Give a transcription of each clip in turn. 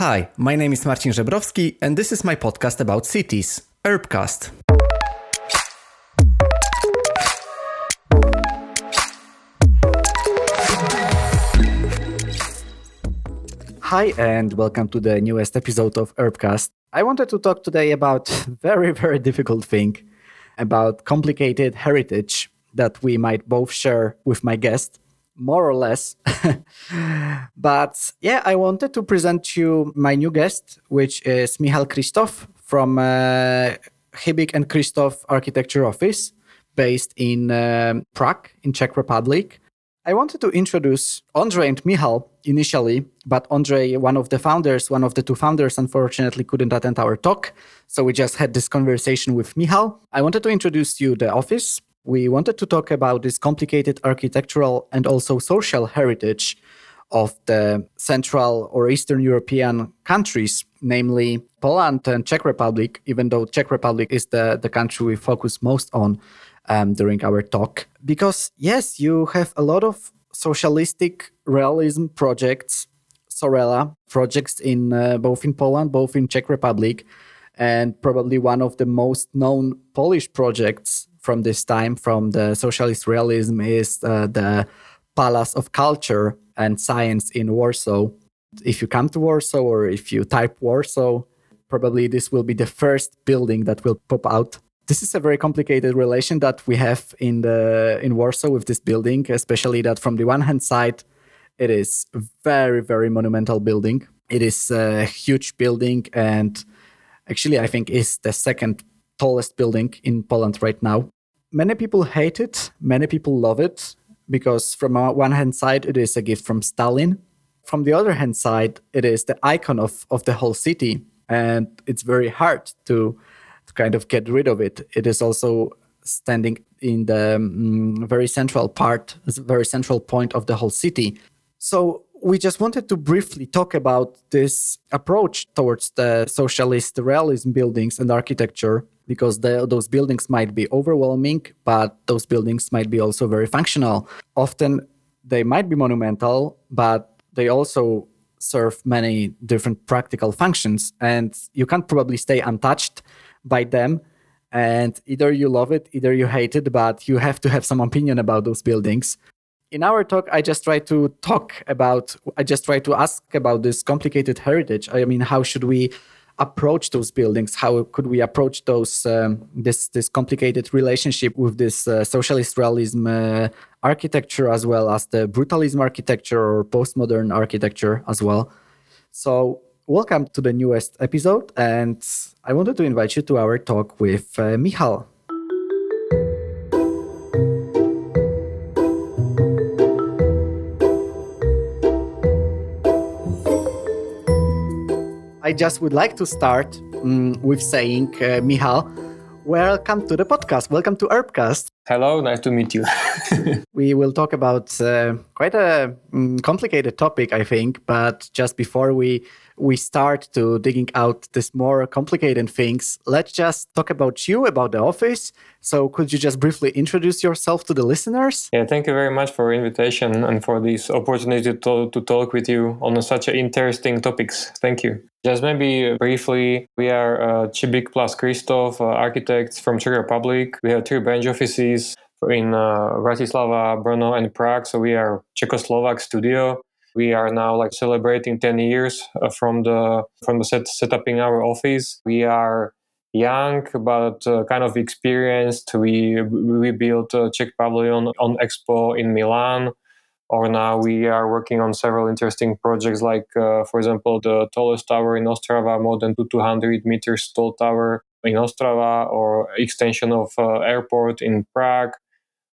Hi, my name is Marcin Żebrowski, and this is my podcast about cities, Urbcast. Hi, and welcome to the newest episode of Urbcast. I wanted to talk today about very, very difficult thing about complicated heritage that we might both share with my guest, more or less. but yeah, I wanted to present you my new guest, which is Michal Kristof from uh, Chybik and Kristof Architecture Office, based in um, Prague, in Czech Republic. I wanted to introduce Andre and Michal initially, but Andre, one of the founders, one of the two founders, unfortunately couldn't attend our talk. So we just had this conversation with Michal. I wanted to introduce you the office. We wanted to talk about this complicated architectural and also social heritage of the Central or Eastern European countries, namely Poland and Czech Republic, even though Czech Republic is the, the country we focus most on um, during our talk. Because, yes, you have a lot of socialistic realism projects, Sorela projects in uh, both in Poland, both in Czech Republic, and probably one of the most known Polish projects from this time, from the socialist realism, is uh, the Palace of Culture and Science in Warsaw. If you come to Warsaw or if you type Warsaw, probably this will be the first building that will pop out this is a very complicated relation that we have in the in Warsaw with this building, especially that from the one hand side, it is very very monumental building. It is a huge building, and actually, I think is the second tallest building in Poland right now. Many people hate it. Many people love it because from one hand side, it is a gift from Stalin. From the other hand side, it is the icon of of the whole city, and it's very hard to to kind of get rid of it. It is also standing in the um, very central part, very central point of the whole city. So we just wanted to briefly talk about this approach towards the socialist realism buildings and architecture because the, those buildings might be overwhelming, but those buildings might be also very functional. Often they might be monumental, but they also serve many different practical functions, and you can't probably stay untouched by them. And either you love it either you hate it but you have to have some opinion about those buildings. In our talk i just try to talk about i just try to ask about this complicated heritage. I mean how should we approach those buildings how could we approach those um, this this complicated relationship with this uh, socialist realism uh, architecture as well as the brutalism architecture or postmodern architecture as well so welcome to the newest episode, and I wanted to invite you to our talk with uh, Michal. I just would like to start um, with saying, uh, Michal, welcome to the podcast. Welcome to Urbcast. Hello, nice to meet you. we will talk about uh, quite a um, complicated topic, I think. But just before we we start to digging out this more complicated things, let's just talk about you, about the office. So could you just briefly introduce yourself to the listeners? Yeah, thank you very much for invitation and for this opportunity to, to talk with you on such interesting topics. Thank you. Just maybe briefly, we are uh, Chybik plus Kristof, uh, architects from Czech Republic. We have three branch offices in uh, Bratislava, Brno, and Prague. So we are Czechoslovak studio we are now like celebrating 10 years uh, from the from the set, setting our office. We are young but uh, kind of experienced. We we built a Czech pavilion on Expo in Milan, or now we are working on several interesting projects, like uh, for example the tallest tower in Ostrava, more than 200 meters tall tower in Ostrava, or extension of uh, airport in Prague,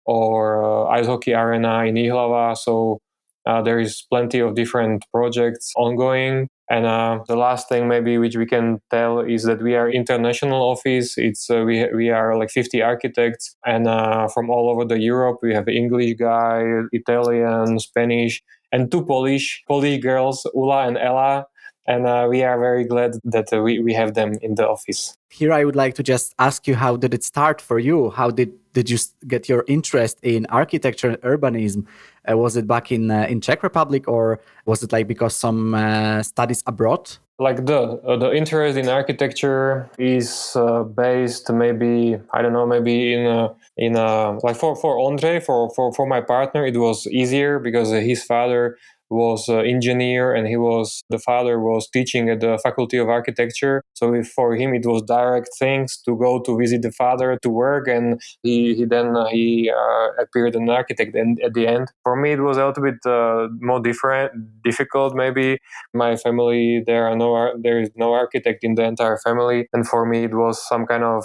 or uh, ice hockey arena in Jihlava. So uh, there is plenty of different projects ongoing. And uh, the last thing maybe which we can tell is that we are international office. It's uh, we we are like 50 architects and uh, from all over the Europe. We have English guy, Italian, Spanish, and two Polish Polish girls, Ula and Ella. And uh, we are very glad that uh, we, we have them in the office. Here, I would like to just ask you how did it start for you? How did, did you get your interest in architecture and urbanism? Uh, was it back in, uh, in Czech Republic or was it like because some uh, studies abroad? like the uh, the interest in architecture is uh, based maybe I don't know maybe in a, in a, like for for Andre for, for for my partner it was easier because his father was an engineer and he was the father was teaching at the faculty of architecture. So for him it was direct things to go to visit the father to work and he, he then uh, he uh, appeared an architect and at the end. For me it was a little bit uh, more different difficult maybe. My family there are no there is no architect in the entire family. And for me it was some kind of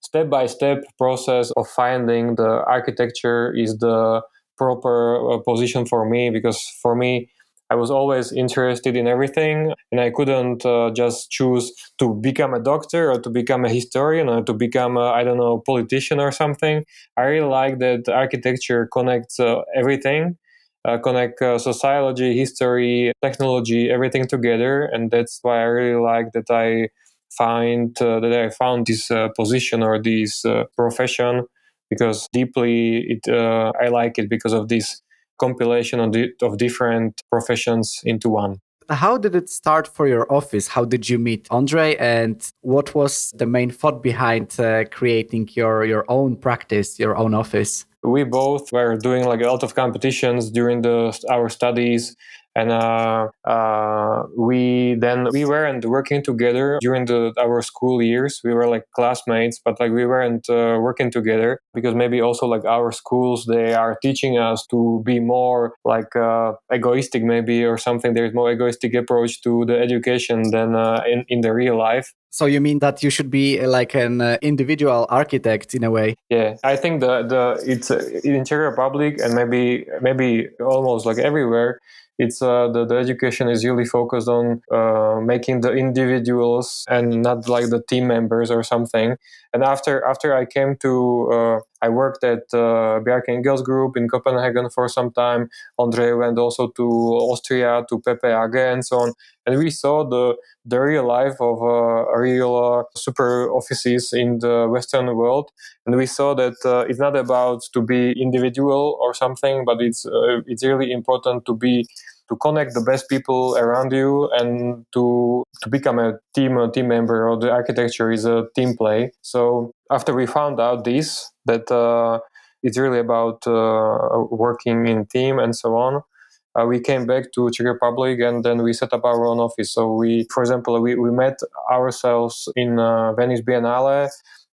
step by step process of finding the architecture is the proper uh, position for me because for me I was always interested in everything and I couldn't uh, just choose to become a doctor or to become a historian or to become I don't know politician or something. I really like that architecture connects uh, everything, uh, connect uh, sociology, history, technology, everything together, and that's why I really like that I find uh, that I found this position or this profession because deeply it uh, I like it because of this compilation of, of different professions into one. How did it start for your office? How did you meet Andre, and what was the main thought behind uh, creating your your own practice, your own office? We both were doing like a lot of competitions during the our studies and uh, uh, we then we weren't working together during the our school years. We were like classmates but like we weren't uh, working together because maybe also like our schools they are teaching us to be more like uh, egoistic maybe or something. There's more egoistic approach to the education than uh, in, in the real life. So you mean that you should be uh, like an individual architect in a way? Yeah. I think the the it's in czech republic and maybe maybe almost like everywhere it's uh, the, the education is really focused on uh, making the individuals and not like the team members or something and after after i came to uh, i worked at uh, bjarke group in copenhagen for some time. Andre went also to austria to pepe ag and so on. And we saw the the real life of uh, real uh, super offices in the western world. And we saw that uh, it's not about to be individual or something but it's uh, it's really important to be to connect the best people around you and to to become a team a team member or the architecture is a team play so after we found out this that uh, it's really about uh, working in team and so on uh, we came back to Czech Republic and then we set up our own office. So we, for example, we, we met ourselves in uh, Venice Biennale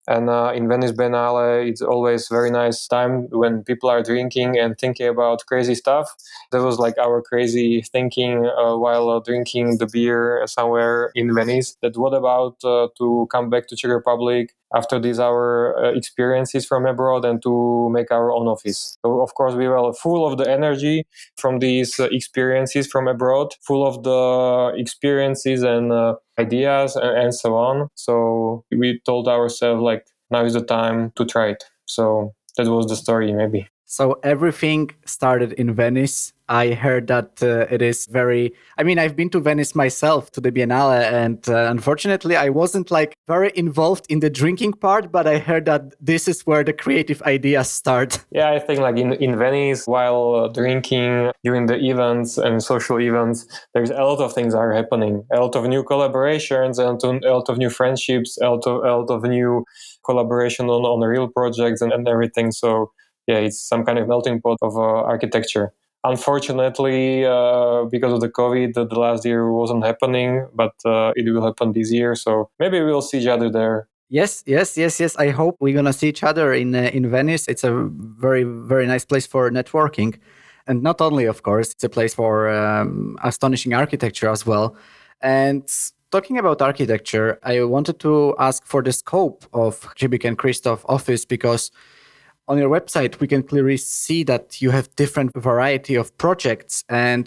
and uh, in Venice Biennale, it's always very nice time when people are drinking and thinking about crazy stuff. That was like our crazy thinking uh, while uh, drinking the beer somewhere in Venice. That what about uh, to come back to Czech Republic after these our uh, experiences from abroad and to make our own office. So of course we were full of the energy from these uh, experiences from abroad, full of the experiences and ideas and, so on. So we told ourselves like now is the time to try it. So that was the story maybe. So everything started in Venice. I heard that uh, it is very. I mean, I've been to Venice myself to the Biennale, and uh, unfortunately, I wasn't like very involved in the drinking part. But I heard that this is where the creative ideas start. Yeah, I think like in in Venice, while drinking during the events and social events, there's a lot of things are happening. A lot of new collaborations, and a lot of new friendships, a lot of, a lot of new collaboration on on real projects and, and everything. So yeah, it's some kind of melting pot of uh, architecture. Unfortunately, uh, because of the COVID, the, last year wasn't happening, but uh, it will happen this year. So maybe we'll see each other there. Yes, yes, yes, yes. I hope we're gonna see each other in uh, in Venice. It's a very, very nice place for networking, and not only, of course, it's a place for um, astonishing architecture as well. And talking about architecture, I wanted to ask for the scope of Chybik and Kristof office because on your website, we can clearly see that you have different variety of projects. And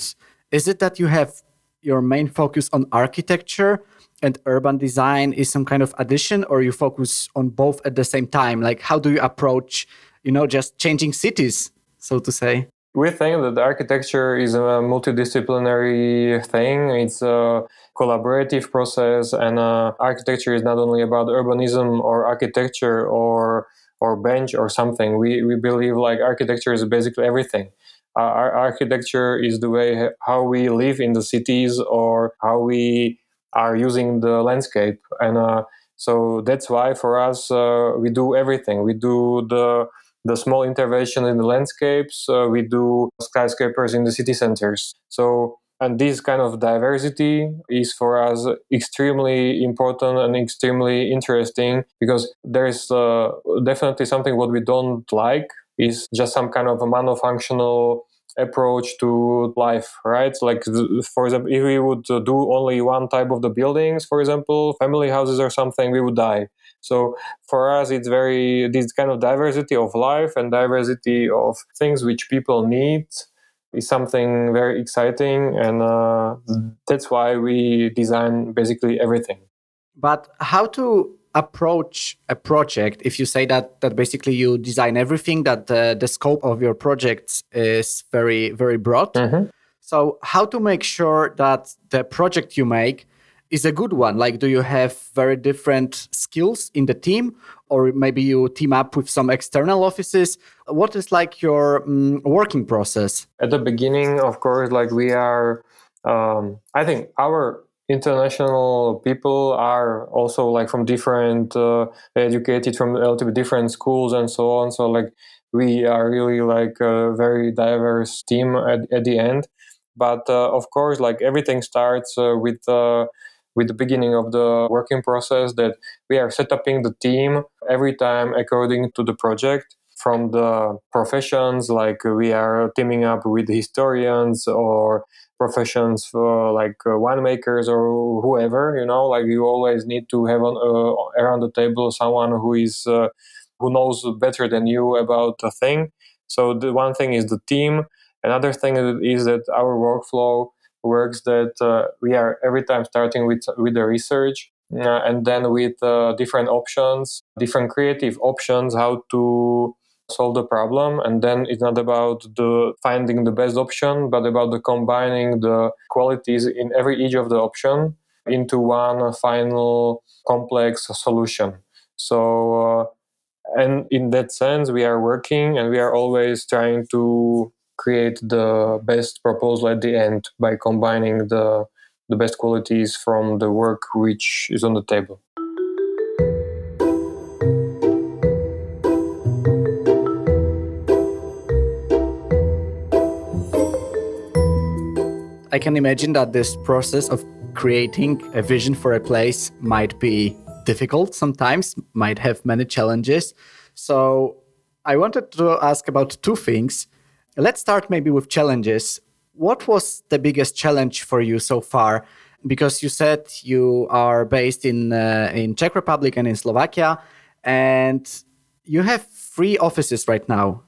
is it that you have your main focus on architecture and urban design is some kind of addition, or you focus on both at the same time? Like, how do you approach, you know, just changing cities, so to say? we think that architecture is a multidisciplinary thing. It's a collaborative process, and uh, architecture is not only about urbanism or architecture or or bench or something. We we believe like architecture is basically everything. Uh, our architecture is the way how we live in the cities or how we are using the landscape, and uh, so that's why for us uh, we do everything. We do the the small intervention in the landscapes. Uh, we do skyscrapers in the city centers. So, and this kind of diversity is for us extremely important and extremely interesting because there is uh, definitely something what we don't like is just some kind of a monofunctional approach to life right? Like for example if we would do only one type of the buildings for example family houses or something we would die. So for us, it's very this kind of diversity of life and diversity of things which people need is something very exciting, and uh, that's why we design basically everything. But how to approach a project if you say that that basically you design everything that uh, the scope of your projects is very very broad mm-hmm. so how to make sure that the project you make is a good one? Like, do you have very different skills in the team, or maybe you team up with some external offices? What is like your um, working process? At the beginning, of course, like we are, um, I think our international people are also like from different, uh, educated from different schools and so on. So, like, we are really like a very diverse team at, at the end. But uh, of course, like everything starts uh, with uh, with the beginning of the working process that we are setting up the team every time according to the project from the professions like we are teaming up with historians or professions like uh, winemakers or whoever you know like you always need to have on, uh, around the table someone who is uh, who knows better than you about a thing. So the one thing is the team. Another thing is that our workflow works that uh, we are every time starting with with the research uh, and then with uh, different options different creative options how to solve the problem. And then it's not about the finding the best option but about the combining the qualities in every each of the option into one final complex solution. So uh, and in that sense we are working and we are always trying to create the best proposal at the end by combining the the best qualities from the work which is on the table. I can imagine that this process of creating a vision for a place might be difficult sometimes, might have many challenges. So I wanted to ask about two things. Let's start maybe with challenges. What was the biggest challenge for you so far? Because you said you are based in uh, in Czech Republic and in Slovakia, and you have three offices right now.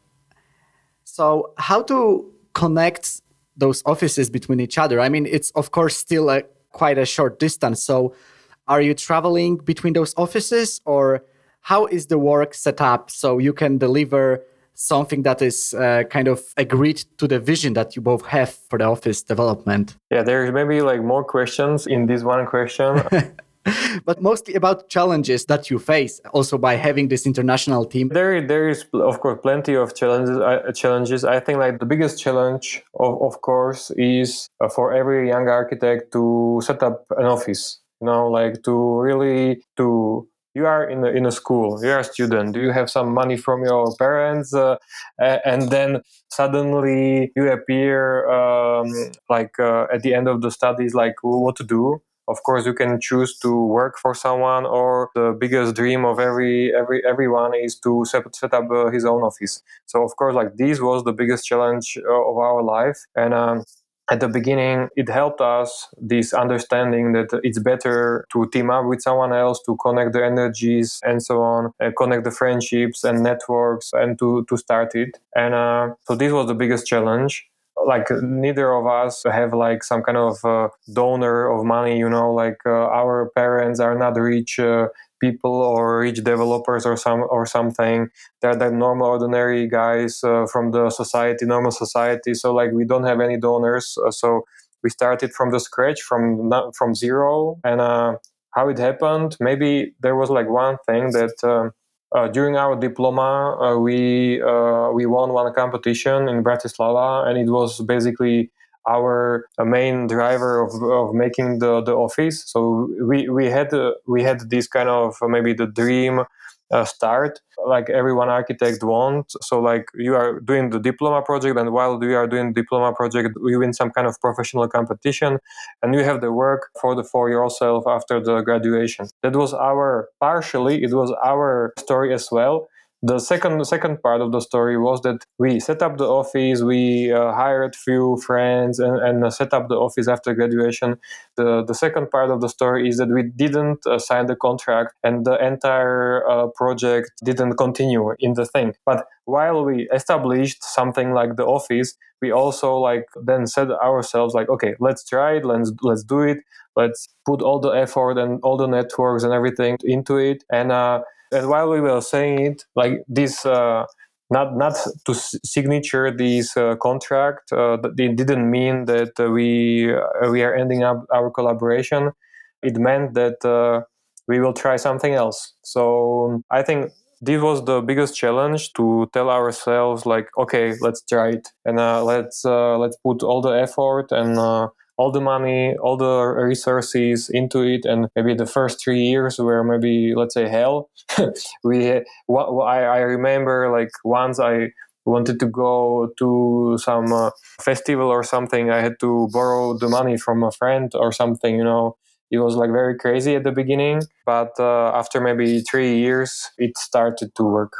So how to connect those offices between each other? I mean, it's of course still a quite a short distance. So are you traveling between those offices, or how is the work set up so you can deliver something that is uh, kind of agreed to the vision that you both have for the office development. Yeah, there's maybe like more questions in this one question. but mostly about challenges that you face also by having this international team there there is of course plenty of challenges uh, challenges i think like the biggest challenge of, of course is uh, for every young architect to set up an office you know like to really to you are in a, in a school. You're a student. Do you have some money from your parents? Uh, and then suddenly you appear um, like uh, at the end of the studies like what to do? Of course you can choose to work for someone or the biggest dream of every every everyone is to set, set up uh, his own office. So of course like this was the biggest challenge uh, of our life. And um, at the beginning it helped us this understanding that it's better to team up with someone else to connect the energies and so on uh, connect the friendships and networks and to to start it. And uh, so this was the biggest challenge. Like neither of us have like some kind of uh, donor of money you know like uh, our parents are not rich uh, people or rich developers or some or something they're the normal ordinary guys uh, from the society normal society. So like we don't have any donors uh, so we started from the scratch from from zero. And uh, how it happened maybe there was like one thing that um, uh, during our diploma, uh, we uh, we won one competition in Bratislava, and it was basically our uh, main driver of, of making the, the office. So we we had uh, we had this kind of uh, maybe the dream uh, start like everyone architect wants. So like you are doing the diploma project and while you are doing diploma project you win some kind of professional competition and you have the work for the for yourself after the graduation. That was our partially it was our story as well the second second part of the story was that we set up the office we uh, hired few friends and, and uh, set up the office after graduation. The the second part of the story is that we didn't uh, sign the contract and the entire uh, project didn't continue in the thing. But while we established something like the office we also like then said ourselves like okay let's try it let's let's do it. Let's put all the effort and all the networks and everything into it. And uh, and while we were saying it, like this, uh, not not to signature this uh, contract, uh, it didn't mean that we uh, we are ending up our collaboration. It meant that uh, we will try something else. So I think this was the biggest challenge to tell ourselves like okay let's try it and uh, let's uh, let's put all the effort and uh, all the money, all the resources into it, and maybe the first three years were maybe let's say hell. we, what, I, I remember like once I wanted to go to some uh, festival or something, I had to borrow the money from a friend or something. You know, it was like very crazy at the beginning, but uh, after maybe three years, it started to work.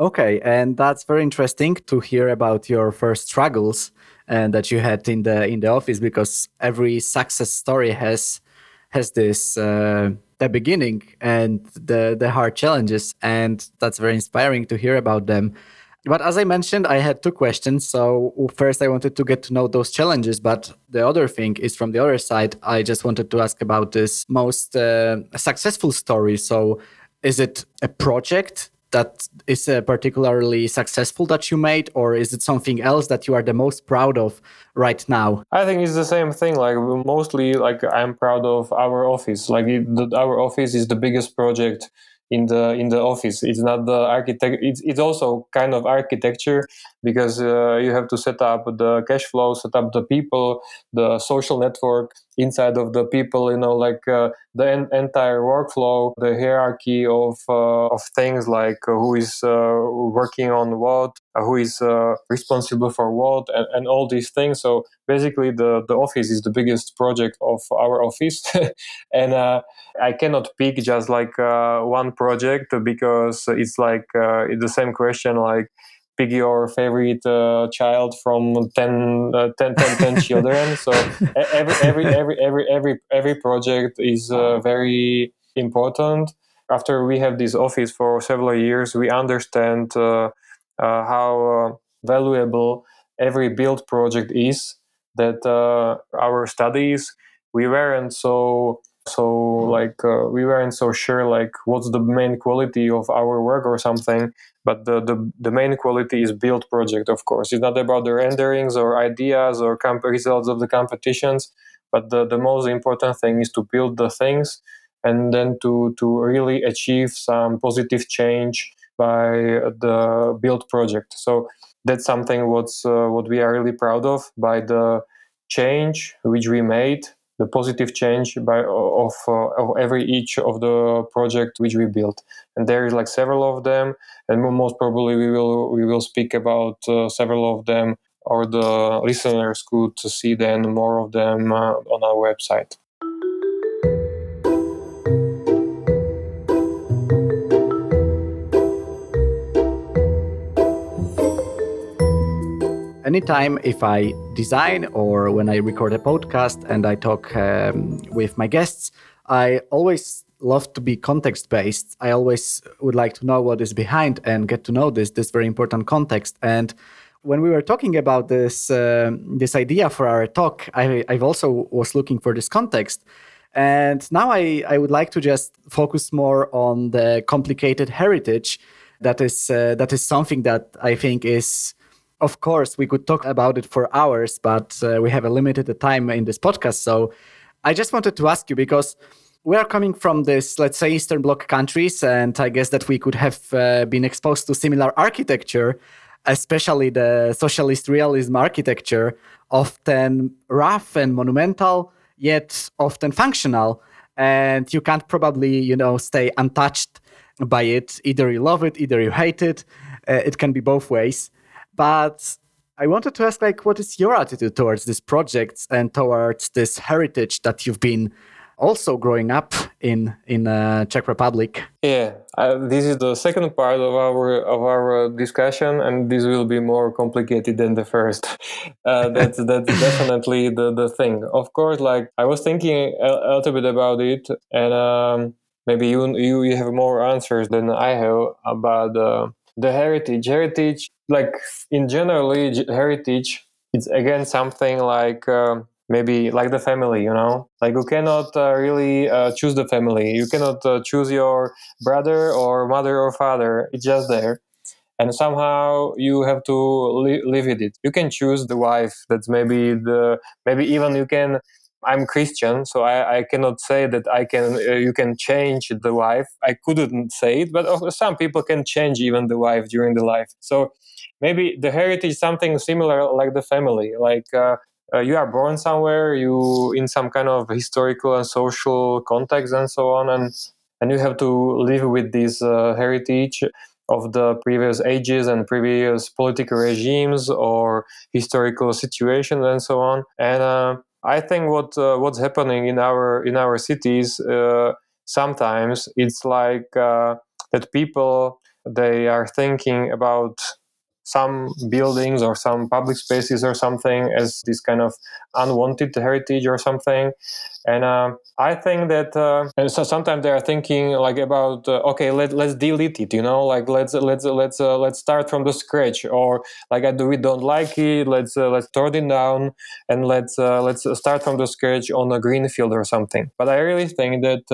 Okay, and that's very interesting to hear about your first struggles and that you had in the in the office because every success story has has this uh, the beginning and the the hard challenges and that's very inspiring to hear about them. But as i mentioned i had two questions so first i wanted to get to know those challenges but the other thing is from the other side i just wanted to ask about this most uh, successful story. So is it a project that is uh, particularly successful that you made or is it something else that you are the most proud of right now? I think it's the same thing like mostly like i'm proud of our office. Like it, the, our office is the biggest project in the in the office. It's not the architect it's, it's also kind of architecture because uh, you have to set up the cash flow set up the people the social network inside of the people you know like uh, the en- entire workflow the hierarchy of uh, of things like uh, who is uh, working on what uh, who is responsible for what and, and all these things. So basically the the office is the biggest project of our office. And i cannot pick just like one project because it's like the same question like pick your favorite uh, child from 10, uh, 10, 10, 10 children. So every, every, every, every, every, every project is uh, very important. After we have this office for several years, we understand uh, uh, how uh, valuable every build project is. That our studies, we weren't so so like uh, we weren't so sure like what's the main quality of our work or something but the, the, the main quality is build project of course. It's not about the renderings or ideas or comp- results of the competitions but the, the most important thing is to build the things and then to to really achieve some positive change by the build project. So that's something what's uh, what we are really proud of by the change which we made the positive change by of, uh, of every each of the project which we built. And there is like several of them and most probably we will we will speak about uh, several of them or the listeners could see then more of them uh, on our website anytime if I design or when I record a podcast and I talk um, with my guests, I always love to be context based. I always would like to know what is behind and get to know this this very important context. And when we were talking about this uh, this idea for our talk, I, I also was looking for this context. And now I, I would like to just focus more on the complicated heritage. That is uh, that is something that I think is, of course, we could talk about it for hours, but uh, we have a limited time in this podcast. So I just wanted to ask you because we are coming from this, let's say, Eastern Bloc countries, and I guess that we could have uh, been exposed to similar architecture, especially the socialist realism architecture, often rough and monumental, yet often functional. And you can't probably, you know, stay untouched by it. Either you love it, either you hate it. Uh, it can be both ways. But I wanted to ask, like, what is your attitude towards these projects and towards this heritage that you've been also growing up in in uh, Czech Republic. Yeah, uh, this is the second part of our of our discussion, and this will be more complicated than the first. Uh, that's that's definitely the the thing. Of course, like I was thinking a, a little bit about it, and um, maybe you you you have more answers than I have about the heritage. Heritage, like in generally heritage, it's again something like. Um, maybe like the family you know like you cannot uh, really uh, choose the family you cannot uh, choose your brother or mother or father it's just there and somehow you have to li- live with it you can choose the wife that's maybe the maybe even you can i'm christian so i, I cannot say that i can uh, you can change the wife i couldn't say it but some people can change even the wife during the life so maybe the heritage something similar like the family like uh, uh, you are born somewhere, you in some kind of historical and social context and so on, and and you have to live with this uh, heritage of the previous ages and previous political regimes or historical situations and so on. And uh, I think what uh, what's happening in our in our cities uh, sometimes it's like uh, that people they are thinking about some buildings or some public spaces or something as this kind of unwanted heritage or something. And uh, i think that uh, and so sometimes they are thinking like about uh, okay let, let's delete it you know? Like let's let's let's uh, let's start from the scratch. Or like I do, we don't like it let's uh, let's turn it down and let's uh, let's start from the scratch on a green field or something. But i really think that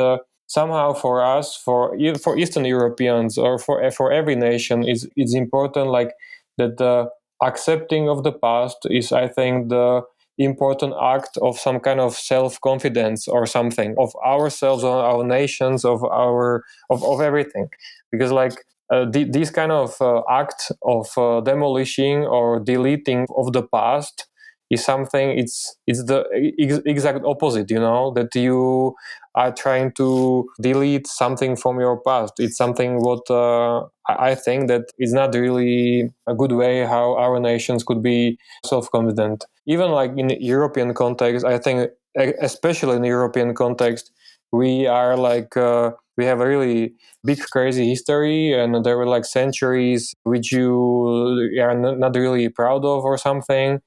somehow for us for for eastern europeans or for for every nation is it's important like that the accepting of the past is, I think, the important act of some kind of self-confidence or something of ourselves, of our nations, of our of, of everything. Because like uh, th- this kind of uh, act of uh, demolishing or deleting of the past is something it's it's the ex- exact opposite you know that you are trying to delete something from your past. It's something what uh, i think that is not really a good way how our nations could be self-confident. Even like in european context i think especially in european context we are like uh, we have a really big crazy history and there were like centuries which you are not really proud of or something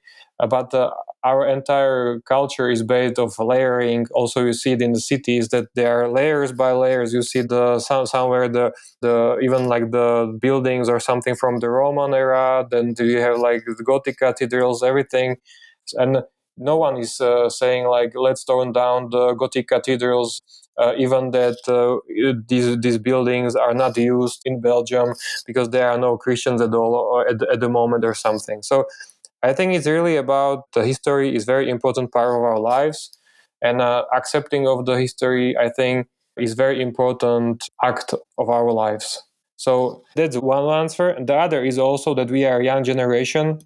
but uh, our entire culture is based of layering. Also you see it in the cities that there are layers by layers. You see the some, somewhere the the even like the buildings or something from the roman era. Then you have like the gothic cathedrals everything. And no one is uh, saying like let's turn down the gothic cathedrals uh, even that uh, these these buildings are not used in belgium because there are no christians at all at, at the moment or something. So I think it's really about the history is very important part of our lives, and uh, accepting of the history, I think, is very important act of our lives. So that's one answer. And the other is also that we are a young generation,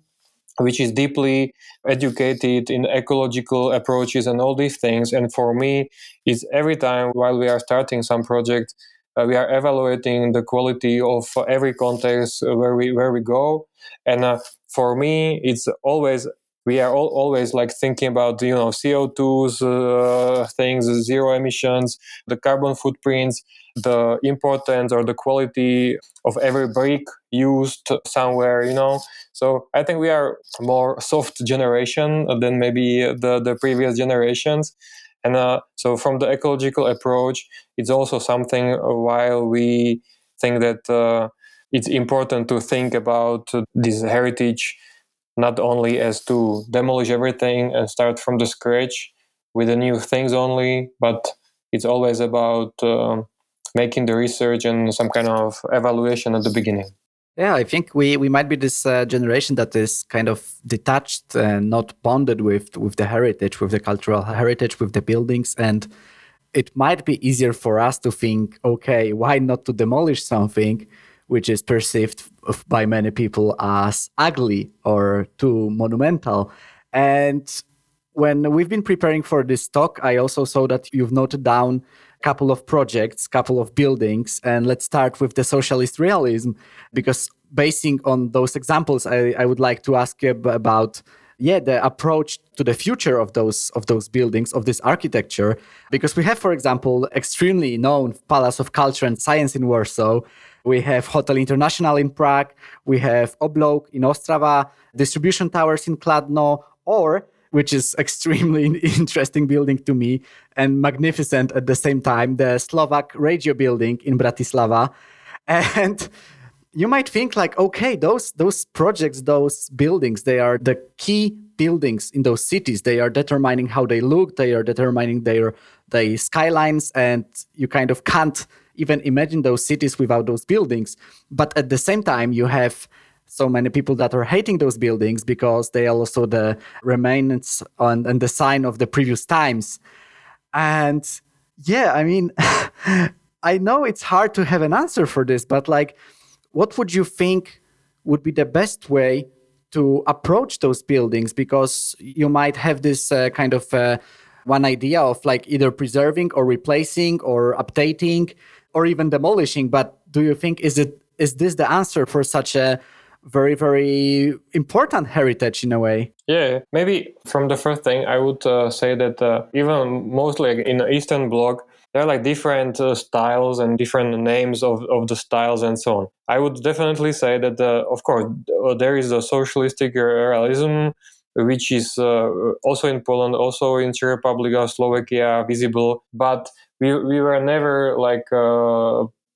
which is deeply educated in ecological approaches and all these things. And for me, it's every time while we are starting some project, uh, we are evaluating the quality of every context where we where we go and uh, for me it's always we are all, always like thinking about you know co2s uh, things zero emissions the carbon footprints the importance or the quality of every brick used somewhere you know? So i think we are more soft generation than maybe the the previous generations. And uh, so from the ecological approach it's also something while we think that uh, it's important to think about this heritage not only as to demolish everything and start from the scratch with the new things only, but it's always about uh, making the research and some kind of evaluation at the beginning. Yeah, I think we, we might be this uh, generation that is kind of detached and not bonded with with the heritage, with the cultural heritage, with the buildings, and it might be easier for us to think, okay, why not to demolish something which is perceived by many people as ugly or too monumental, and when we've been preparing for this talk, I also saw that you've noted down a couple of projects, a couple of buildings, and let's start with the socialist realism, because basing on those examples, I, I would like to ask you about yeah the approach to the future of those of those buildings of this architecture. Because we have for example extremely known palace of culture and science in warsaw we have hotel international in prague we have Oblouk in ostrava distribution towers in kladno or which is extremely interesting building to me and magnificent at the same time, the Slovak radio building in Bratislava. And you might think like, okay, those those projects, those buildings, they are the key buildings in those cities. They are determining how they look, they are determining their the skylines, and you kind of can't even imagine those cities without those buildings. But at the same time, you have so many people that are hating those buildings because they are also the remnants on and the sign of the previous times. And yeah, I mean, I know it's hard to have an answer for this, but like, what would you think would be the best way to approach those buildings? Because you might have this uh, kind of uh, one idea of like either preserving or replacing or updating or even demolishing. But do you think is it is this the answer for such a very very important heritage in a way yeah maybe from the first thing i would uh, say that uh, even mostly in the eastern bloc there are like different uh, styles and different names of, of the styles and so on i would definitely say that uh, of course uh, there is a socialistic realism which is uh, also in poland also in czech republic of slovakia visible but we, we were never like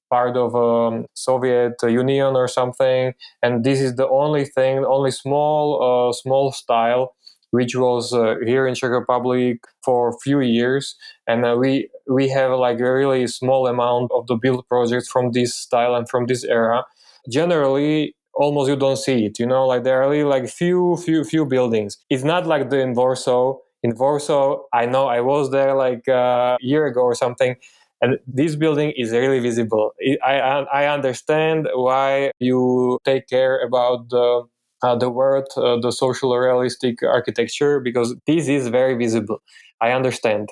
part of um, Soviet Union or something, and this is the only thing, only small uh, small style which was uh, here in Czech Republic for a few years, and uh, we we have like a really small amount of the build projects from this style and from this era. Generally, almost you don't see it. You know, like there are really like few few few buildings. It's not like the in Warsaw. In Warsaw, I know I was there like uh, a year ago or something and this building is really visible. I, I understand why you take care about the, uh, the word, uh, the social realistic architecture, because this is very visible. I understand.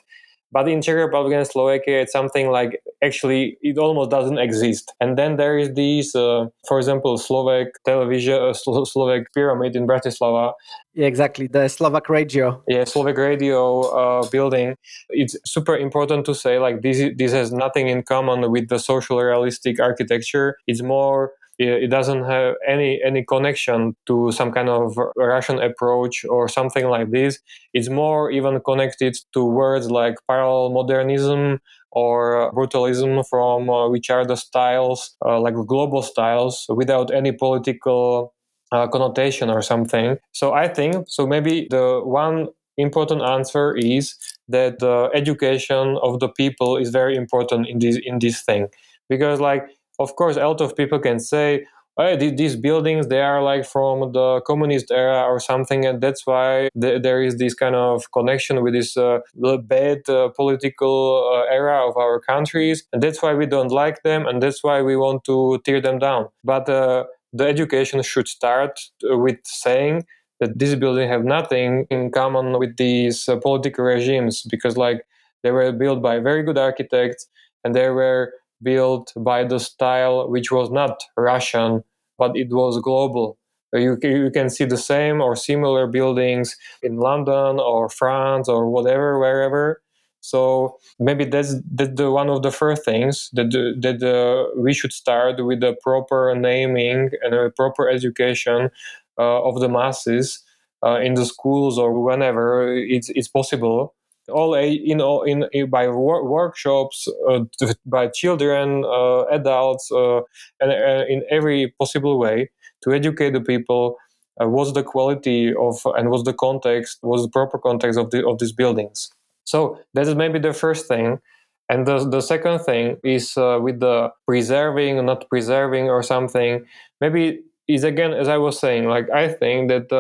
But in Czech Republic and Slovakia, it's something like actually it almost doesn't exist. And then there is this, uh, for example, Slovak television, uh, Slovak pyramid in Bratislava. Yeah, exactly. The Slovak radio. Yeah, Slovak radio uh, building. It's super important to say like this. This has nothing in common with the social realistic architecture. It's more it doesn't have any any connection to some kind of Russian approach or something like this. It's more even connected to words like parallel modernism or brutalism, from uh, which are the styles uh, like global styles without any political uh, connotation or something. So I think so. Maybe the one important answer is that the education of the people is very important in this in this thing because like of course, a lot of people can say, oh, these buildings they are like from the communist era or something and that's why th- there is this kind of connection with this uh, bad uh, political uh, era of our countries and that's why we don't like them and that's why we want to tear them down. But uh, the education should start uh, with saying that these buildings have nothing in common with these uh, political regimes because like they were built by very good architects and they were built by the style which was not Russian, but it was global. You, you can see the same or similar buildings in London or France or whatever, wherever. So maybe that's, that's the, one of the first things that, that uh, we should start with the proper naming and a proper education uh, of the masses uh, in the schools or whenever it's, it's possible all in all in, in by wor- workshops uh, by children uh, adults uh, and uh, in every possible way to educate the people uh, what's the quality of and what's the context, what's the proper context of the of these buildings. So that is maybe the first thing. And the, the second thing is uh, with the preserving, not preserving, or something. Maybe is again, as I was saying, like I think that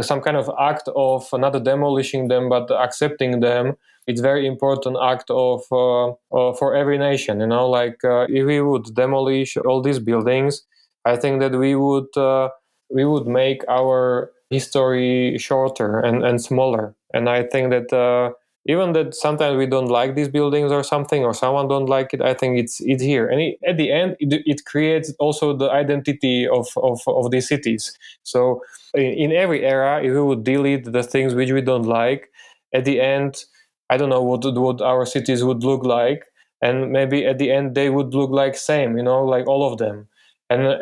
some kind of act of not demolishing them but accepting them. It's very important act of uh, uh, for every nation you know like uh, if we would demolish all these buildings i think that we would uh, we would make our history shorter and, and smaller. And i think that uh, even that sometimes we don't like these buildings or something or someone don't like it i think it's it's here. And it, at the end it, it, creates also the identity of, of, of these cities. So in, in every era if we would delete the things which we don't like at the end i don't know what, what our cities would look like. And maybe at the end they would look like same you know like all of them. And uh,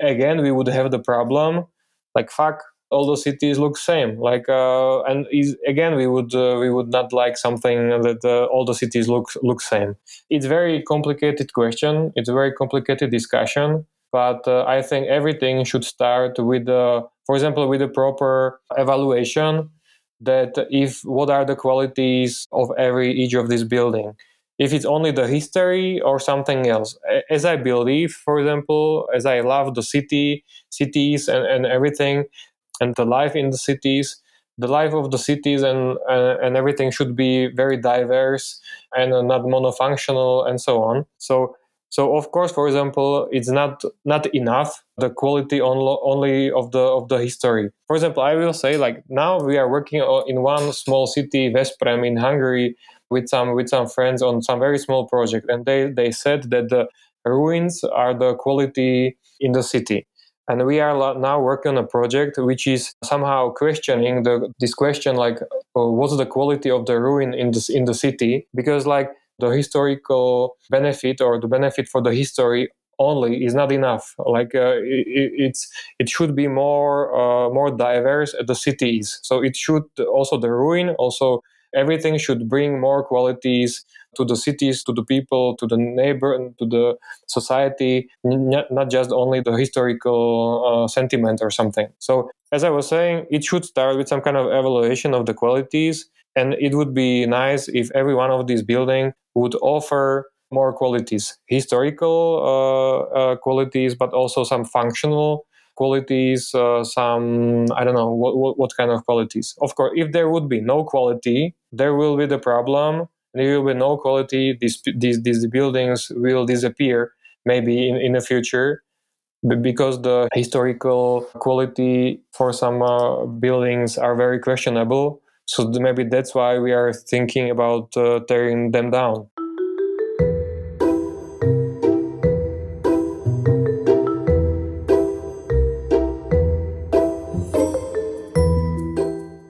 again we would have the problem like fuck all the cities look same. Like uh, and is, again we would uh, we would not like something that uh, all the cities look look same. It's very complicated question. It's a very complicated discussion. But uh, i think everything should start with uh, for example with a proper evaluation that if what are the qualities of every each of this building. If it's only the history or something else. As i believe for example as i love the city cities and, and everything and the life in the cities the life of the cities and uh, and everything should be very diverse and uh, not monofunctional and so on. So so of course for example it's not not enough the quality on, only of the of the history. For example i will say like now we are working in one small city Veszprém in hungary with some with some friends on some very small project and they they said that the ruins are the quality in the city and we are now working on a project which is somehow questioning the this question like uh, what's the quality of the ruin in the in the city? Because like the historical benefit or the benefit for the history only is not enough. Like uh, it, it's it should be more uh, more diverse at the cities so it should also the ruin also everything should bring more qualities to the cities, to the people, to the neighbor, and to the society, not just only the historical uh, sentiment or something. So, as I was saying, it should start with some kind of evaluation of the qualities, and it would be nice if every one of these buildings would offer more qualities, historical uh, uh, qualities, but also some functional qualities, uh, some I don't know what, what, what kind of qualities. Of course, if there would be no quality, there will be the problem there will be no quality. These, these, these buildings will disappear maybe in, in the future because the historical quality for some uh, buildings are very questionable. So maybe that's why we are thinking about uh, tearing them down.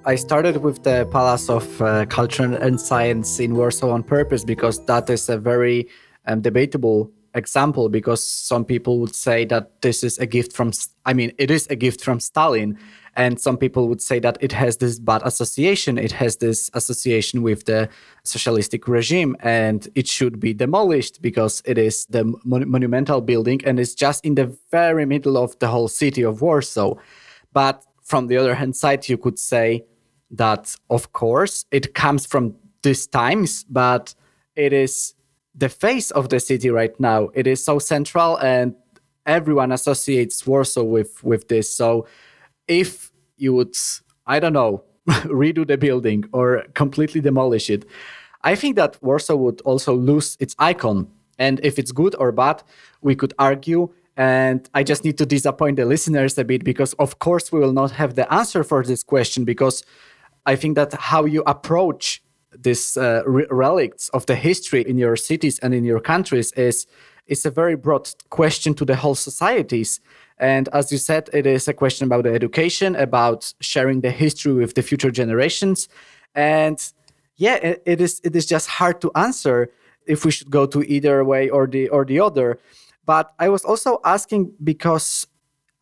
I started with the Palace of uh, Culture and Science in Warsaw on purpose because that is a very um, debatable example. Because some people would say that this is a gift from, I mean, it is a gift from Stalin. And some people would say that it has this bad association. It has this association with the socialistic regime and it should be demolished because it is the mon- monumental building and it's just in the very middle of the whole city of Warsaw. But from the other hand side, you could say that of course it comes from these times but it is the face of the city right now. It is so central and everyone associates warsaw with with this. So if you would i don't know redo the building or completely demolish it i think that warsaw would also lose its icon. And if it's good or bad we could argue. And I just need to disappoint the listeners a bit because, of course, we will not have the answer for this question because I think that how you approach these uh, re- relics of the history in your cities and in your countries is is a very broad question to the whole societies. And as you said, it is a question about the education, about sharing the history with the future generations. And yeah, it, it is it is just hard to answer if we should go to either way or the or the other. But I was also asking because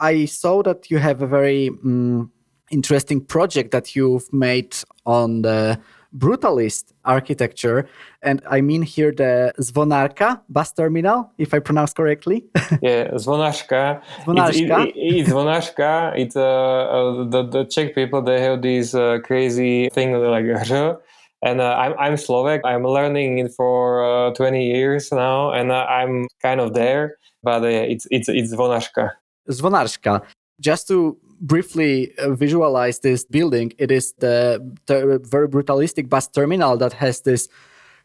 I saw that you have a very um, interesting project that you've made on the brutalist architecture. And I mean here the Zvonarka bus terminal, if I pronounce correctly. yeah, Zvonarka. Zvonarka. It's, it, it's Zvonarka. It's uh, uh, the, the Czech people, they have this uh, crazy thing like. And uh, I'm, I'm Slovak. I'm learning it for uh, 20 years now, and uh, I'm kind of there. But it's it's it's Zvonarka. Zvonarska. Just to briefly uh, visualize this building, it is the, the very brutalistic bus terminal that has this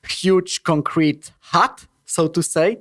huge concrete hut, so to say.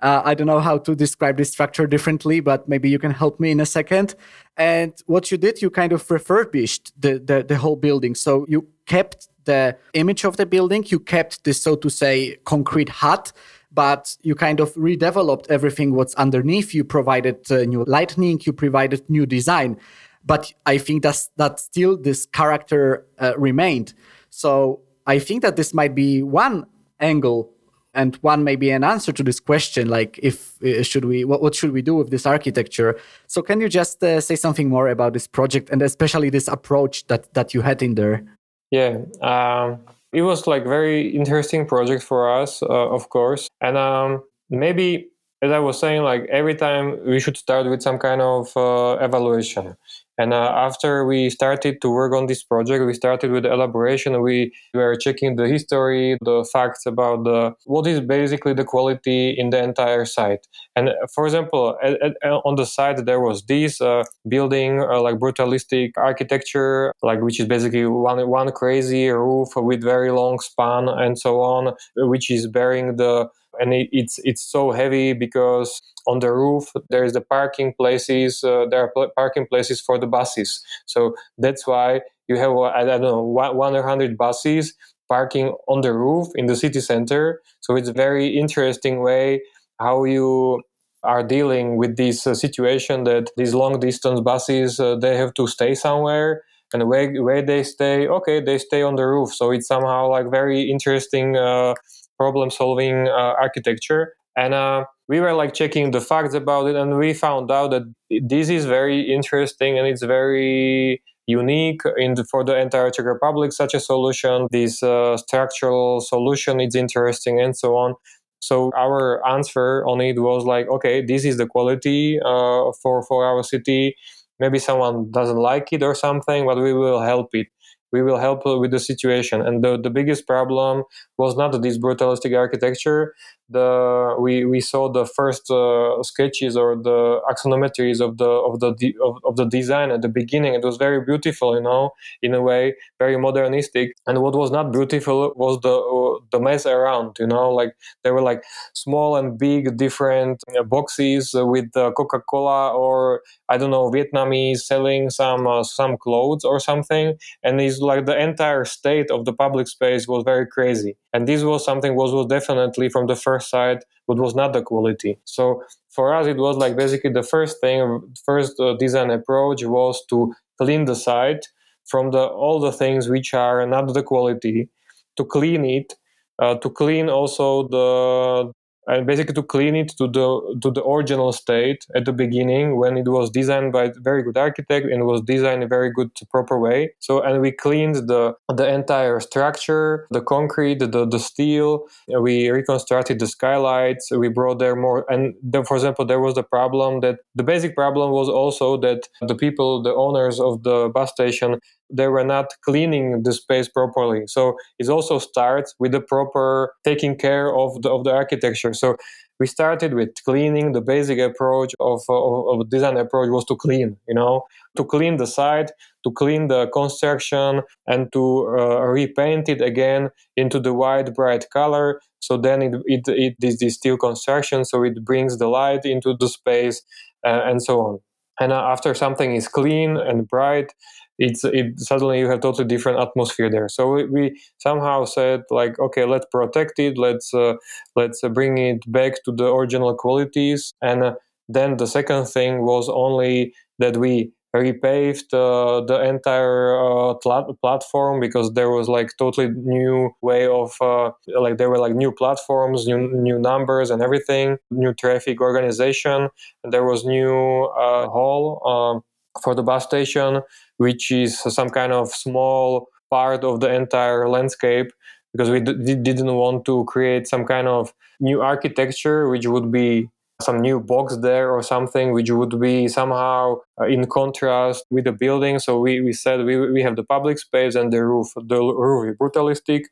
Uh, I don't know how to describe this structure differently, but maybe you can help me in a second. And what you did, you kind of refurbished the, the, the whole building. So you kept the image of the building, you kept this, so to say, concrete hut, but you kind of redeveloped everything what's underneath. You provided uh, new lighting, you provided new design, but I think that's that still this character uh, remained. So I think that this might be one angle and one maybe an answer to this question like if uh, should we what, what, should we do with this architecture so can you just uh, say something more about this project and especially this approach that that you had in there yeah um, it was like very interesting project for us, uh, of course. And um, maybe, as I was saying, like every time we should start with some kind of uh, evaluation. And uh, after we started to work on this project, we started with the elaboration. We were checking the history, the facts about the what is basically the quality in the entire site. And uh, for example, at, at, on the site there was this uh, building, uh, like brutalistic architecture, like which is basically one one crazy roof with very long span and so on, which is bearing the and it, it's it's so heavy because on the roof there's the parking places uh, there are pl- parking places for the buses. So that's why you have i don't know 100 buses parking on the roof in the city center. So it's a very interesting way how you are dealing with this uh, situation that these long distance buses uh, they have to stay somewhere and where, where they stay okay they stay on the roof. So it's somehow like very interesting uh, problem solving uh, architecture. And uh, we were like checking the facts about it and we found out that this is very interesting and it's very unique in the, for the entire czech republic such a solution this uh, structural solution is interesting and so on. So our answer on it was like okay this is the quality uh, for for our city. Maybe someone doesn't like it or something but we will help it we will help with the situation. And the, the biggest problem was not this brutalistic architecture. The we, we saw the first uh, sketches or the axonometries of the of the of, of the design at the beginning. It was very beautiful, you know, in a way, very modernistic. And what was not beautiful was the uh, the mess around, you know, like there were like small and big different uh, boxes with Coca Cola or I don't know Vietnamese selling some uh, some clothes or something, and these like the entire state of the public space was very crazy. And this was something was, was definitely from the first side but was not the quality. So for us it was like basically the first thing first uh, design approach was to clean the site from the all the things which are not the quality to clean it uh, to clean also the and basically to clean it to the to the original state at the beginning when it was designed by a very good architect and was designed a very good proper way. So and we cleaned the the entire structure the concrete the, the steel. We reconstructed the skylights. We brought there more and then for example there was the problem that the basic problem was also that the people the owners of the bus station they were not cleaning the space properly. So it also starts with the proper taking care of the, of the architecture. So we started with cleaning. The basic approach of, of, of design approach was to clean, you know, to clean the site, to clean the construction, and to uh, repaint it again into the white, bright color. So then it, it, it is the steel construction, so it brings the light into the space uh, and so on. And uh, after something is clean and bright, it's it suddenly you have totally different atmosphere there. So we, we somehow said like okay let's protect it. Let's uh, let's uh, bring it back to the original qualities. And uh, then the second thing was only that we repaved uh, the entire uh, plat- platform because there was like totally new way of uh, like there were like new platforms new new numbers and everything new traffic organization. And there was new uh, hall um, for the bus station which is some kind of small part of the entire landscape because we d- didn't want to create some kind of new architecture which would be some new box there or something which would be somehow uh, in contrast with the building. So we, we said we, we have the public space and the roof the roof is brutalistic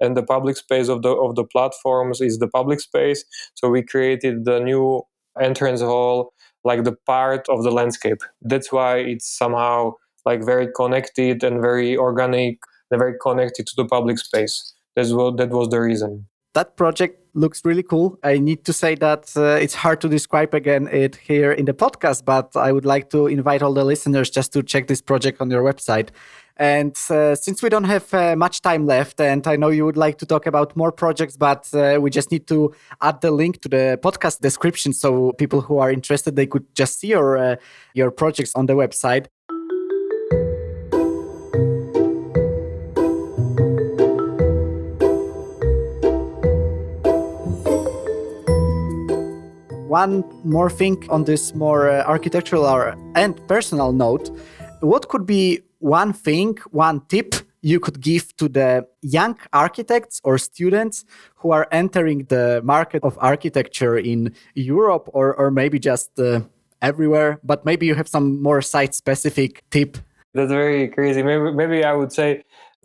and the public space of the of the platforms is the public space. So we created the new entrance hall like the part of the landscape that's why it's somehow like very connected and very organic and very connected to the public space that's what that was the reason that project looks really cool. I need to say that uh, it's hard to describe again it here in the podcast, but I would like to invite all the listeners just to check this project on your website. And uh, since we don't have uh, much time left, and I know you would like to talk about more projects, but uh, we just need to add the link to the podcast description so people who are interested they could just see your uh, your projects on the website. one more thing on this more uh, architectural and personal note. What could be one thing, one tip you could give to the young architects or students who are entering the market of architecture in Europe or, or maybe just uh, everywhere? But maybe you have some more site specific tip. That's very crazy. Maybe, maybe I would say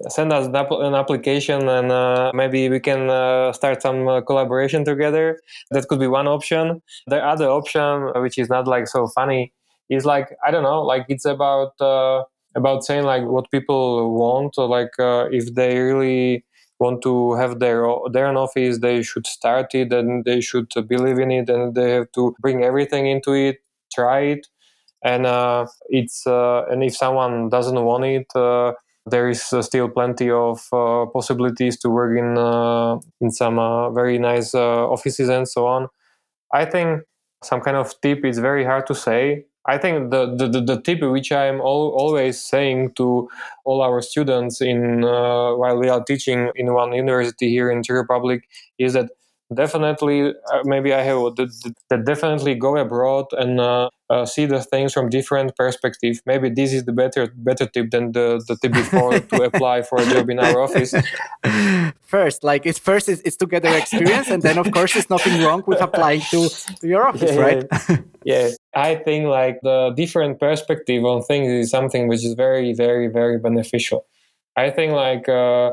send us an application and uh, maybe we can uh, start some uh, collaboration together that could be one option the other option which is not like so funny is like i don't know like it's about uh, about saying like what people want or like uh, if they really want to have their their own office they should start it and they should believe in it and they have to bring everything into it try it and uh, it's and if someone doesn't want it there is uh, still plenty of uh, possibilities to work in uh, in some very nice offices and so on. I think some kind of tip is very hard to say. I think the, the, the tip which I'm al- always saying to all our students in uh, while we are teaching in one university here in Czech Republic is that definitely uh, maybe i have that definitely go abroad and uh, uh, see the things from different perspective. Maybe this is the better better tip than the, the tip before to apply for a job in our office. First like it's first it's, it's to get their experience and then of course there's nothing wrong with applying to, to your office yeah, right? yeah. I think like the different perspective on things is something which is very very very beneficial. I think like uh,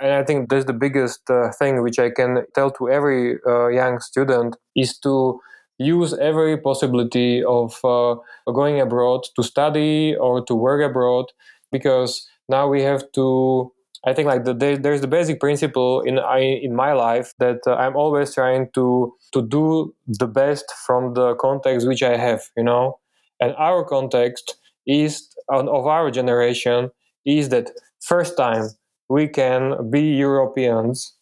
and I think that's the biggest uh, thing which I can tell to every uh, young student is to use every possibility of uh, going abroad to study or to work abroad because now we have to I think like the, there's the basic principle in I, in my life that uh, I'm always trying to to do the best from the context which I have, you know. And our context is of our generation is that first time we can be Europeans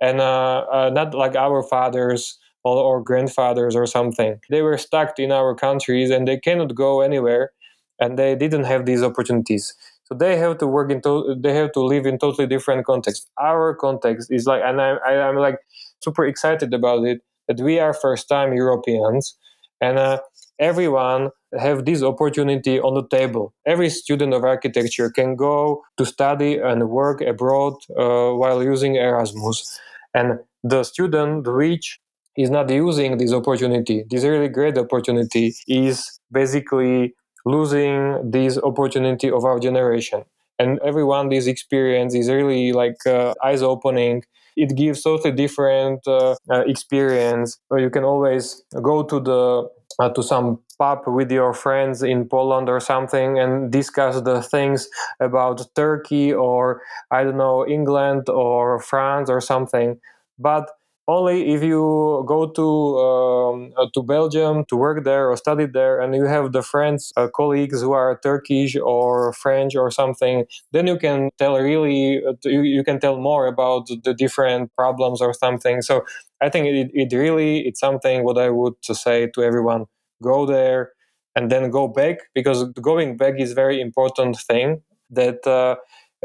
and uh, uh, not like our fathers or, or, grandfathers or something. They were stuck in our countries and they cannot go anywhere, and they didn't have these opportunities. So they have to work in. To- they have to live in totally different context. Our context is like, and I, I, I'm like super excited about it that we are first time Europeans, and uh, everyone have this opportunity on the table. Every student of architecture can go to study and work abroad uh, while using Erasmus. And the student which is not using this opportunity, this really great opportunity, is basically losing this opportunity of our generation. And everyone, this experience is really like uh, eyes opening it gives totally different uh, uh, experience. You can always go to the uh, to some pub with your friends in Poland or something and discuss the things about Turkey or I don't know England or France or something. But only if you go to um, uh, to Belgium to work there or study there, and you have the friends, uh, colleagues who are Turkish or French or something, then you can tell really uh, you, you can tell more about the different problems or something. So I think it, it really it's something what I would say to everyone: go there and then go back because going back is very important thing that. Uh,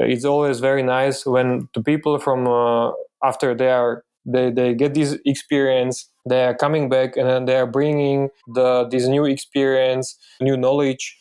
it's always very nice when the people from uh, after they are they, they get this experience they are coming back and then they are bringing the this new experience new knowledge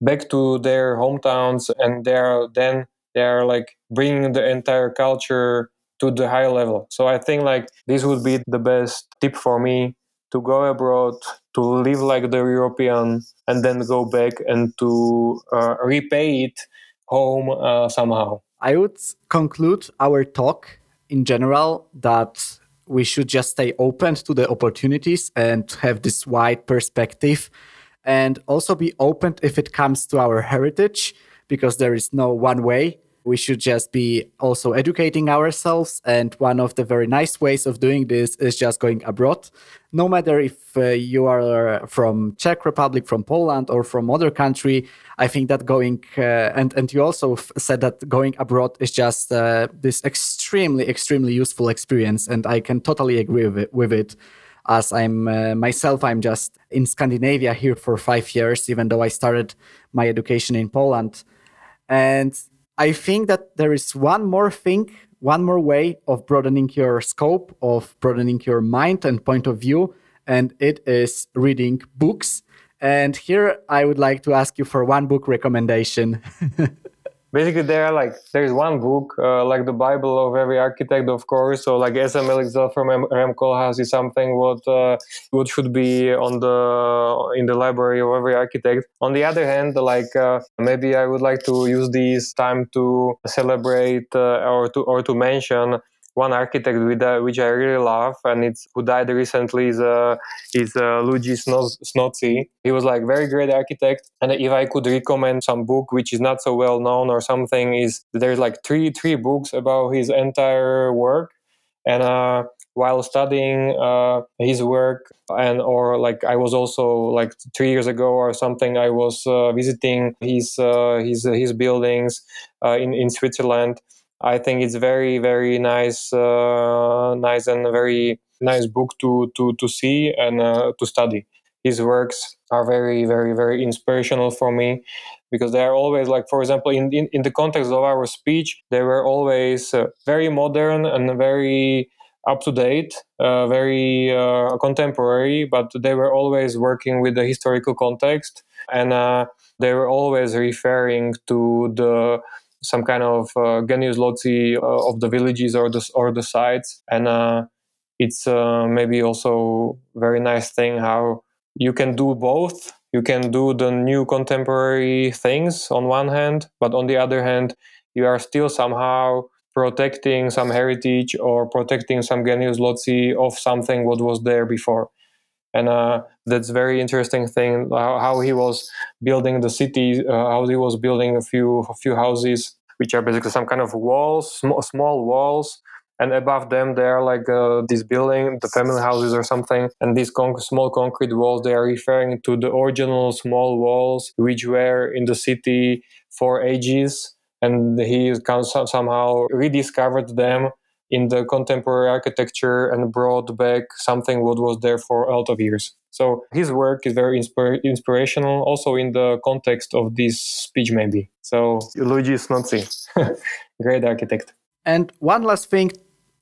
back to their hometowns and they are then they are like bringing the entire culture to the high level. So i think like this would be the best tip for me to go abroad to live like the european and then go back and to uh, repay it home uh, somehow. I would conclude our talk in general that we should just stay open to the opportunities and have this wide perspective and also be open if it comes to our heritage because there is no one way we should just be also educating ourselves. And one of the very nice ways of doing this is just going abroad. No matter if uh, you are from czech republic from poland or from other country i think that going uh, and and you also f- said that going abroad is just uh, this extremely extremely useful experience. And i can totally agree with it, with it. As i'm uh, myself i'm just in scandinavia here for 5 years even though i started my education in poland. And I think that there is one more thing, one more way of broadening your scope, of broadening your mind and point of view, and it is reading books. And here I would like to ask you for one book recommendation. basically there are like there's one book uh, like the bible of every architect of course. So like S,M,L,XL from rem koolhaas is something what uh, what should be on the in the library of every architect. On the other hand like uh, maybe i would like to use this time to celebrate uh, or to or to mention one architect with, uh, which I really love, and it's who died recently is uh, is uh, Luigi Snozzi. He was like very great architect, and if I could recommend some book which is not so well known or something, is there's like three three books about his entire work, and uh, while studying uh, his work and or like I was also like three years ago or something I was uh, visiting his uh, his his buildings uh, in in Switzerland I think it's very very nice, uh, nice and very nice book to to to see and uh, to study. His works are very very very inspirational for me because they are always like for example in in, in the context of our speech they were always uh, very modern and very up to date, uh, very uh, contemporary, but they were always working with the historical context and uh, they were always referring to the some kind of uh, genius loci uh, of the villages or the or the sites, and uh, it's uh, maybe also very nice thing how you can do both. You can do the new contemporary things on one hand, but on the other hand, you are still somehow protecting some heritage or protecting some genius loci of something what was there before and uh, that's very interesting thing how, he was building the city uh, how he was building a few a few houses which are basically some kind of walls small, small walls. And above them there are like uh, this building the family houses or something. And these small concrete walls they are referring to the original small walls which were in the city for ages. And he somehow rediscovered them in the contemporary architecture and brought back something what was there for a lot of years. So his work is very inspir- inspirational, also in the context of this speech, maybe. So Luigi Snozzi, great architect. And one last thing,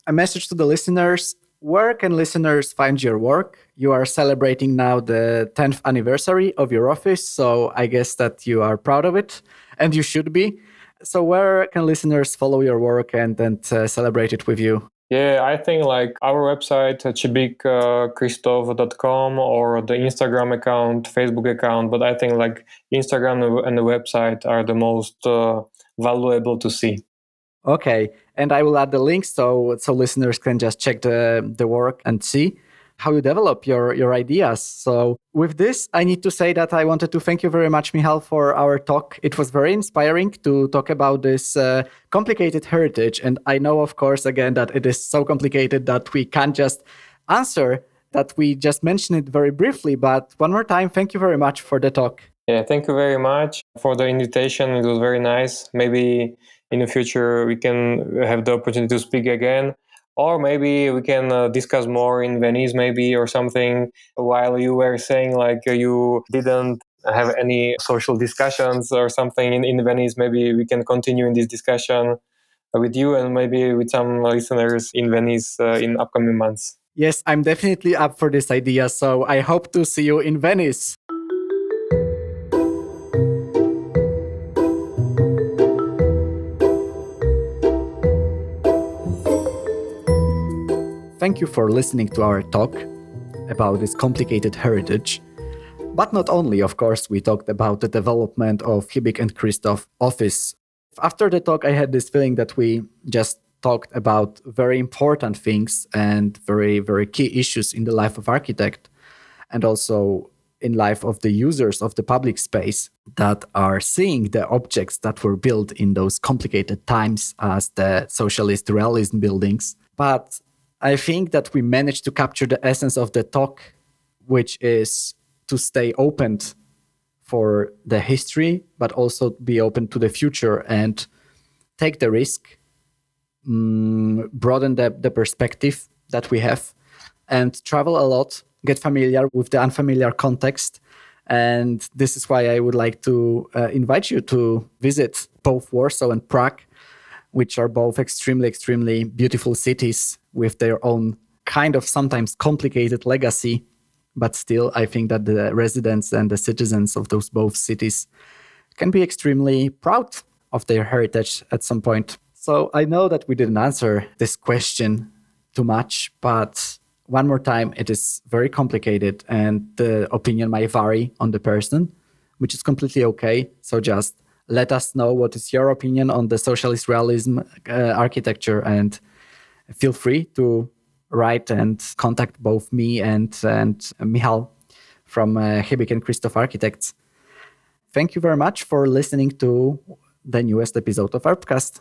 a message to the listeners. Where can listeners find your work? You are celebrating now the 10th anniversary of your office, so I guess that you are proud of it, and you should be so where can listeners follow your work and and uh, celebrate it with you? Yeah, I think like our website, uh, or the Instagram account, Facebook account, but I think like Instagram and the website are the most uh, valuable to see. Okay, and I will add the links so so listeners can just check the the work and see how you develop your your ideas. So with this, I need to say that I wanted to thank you very much, Michal, for our talk. It was very inspiring to talk about this uh, complicated heritage, and I know, of course, again that it is so complicated that we can't just answer. That we just mentioned it very briefly, but one more time, thank you very much for the talk. Yeah, thank you very much for the invitation. It was very nice. Maybe in the future we can have the opportunity to speak again or maybe we can uh, discuss more in Venice, maybe or something. While you were saying like uh, you didn't have any social discussions or something in, in Venice, maybe we can continue in this discussion with you and maybe with some listeners in Venice uh, in upcoming months. Yes, I'm definitely up for this idea. So I hope to see you in Venice. Thank you for listening to our talk about this complicated heritage. But not only, of course, we talked about the development of Chybik and Kristof office. After the talk, I had this feeling that we just talked about very important things and very, very key issues in the life of architect and also in life of the users of the public space that are seeing the objects that were built in those complicated times as the socialist realism buildings. But I think that we managed to capture the essence of the talk, which is to stay open for the history, but also be open to the future and take the risk, um, broaden the, the perspective that we have, and travel a lot, get familiar with the unfamiliar context. And this is why I would like to uh, invite you to visit both Warsaw and Prague, which are both extremely, extremely beautiful cities with their own kind of sometimes complicated legacy but still, I think that the residents and the citizens of those both cities can be extremely proud of their heritage at some point. So I know that we didn't answer this question too much, but one more time, it is very complicated and the opinion might vary on the person, which is completely okay. So just let us know what is your opinion on the socialist realism uh, architecture and feel free to write and contact both me and and Michal from uh, and Kristof Architects. Thank you very much for listening to the newest episode of Urbcast.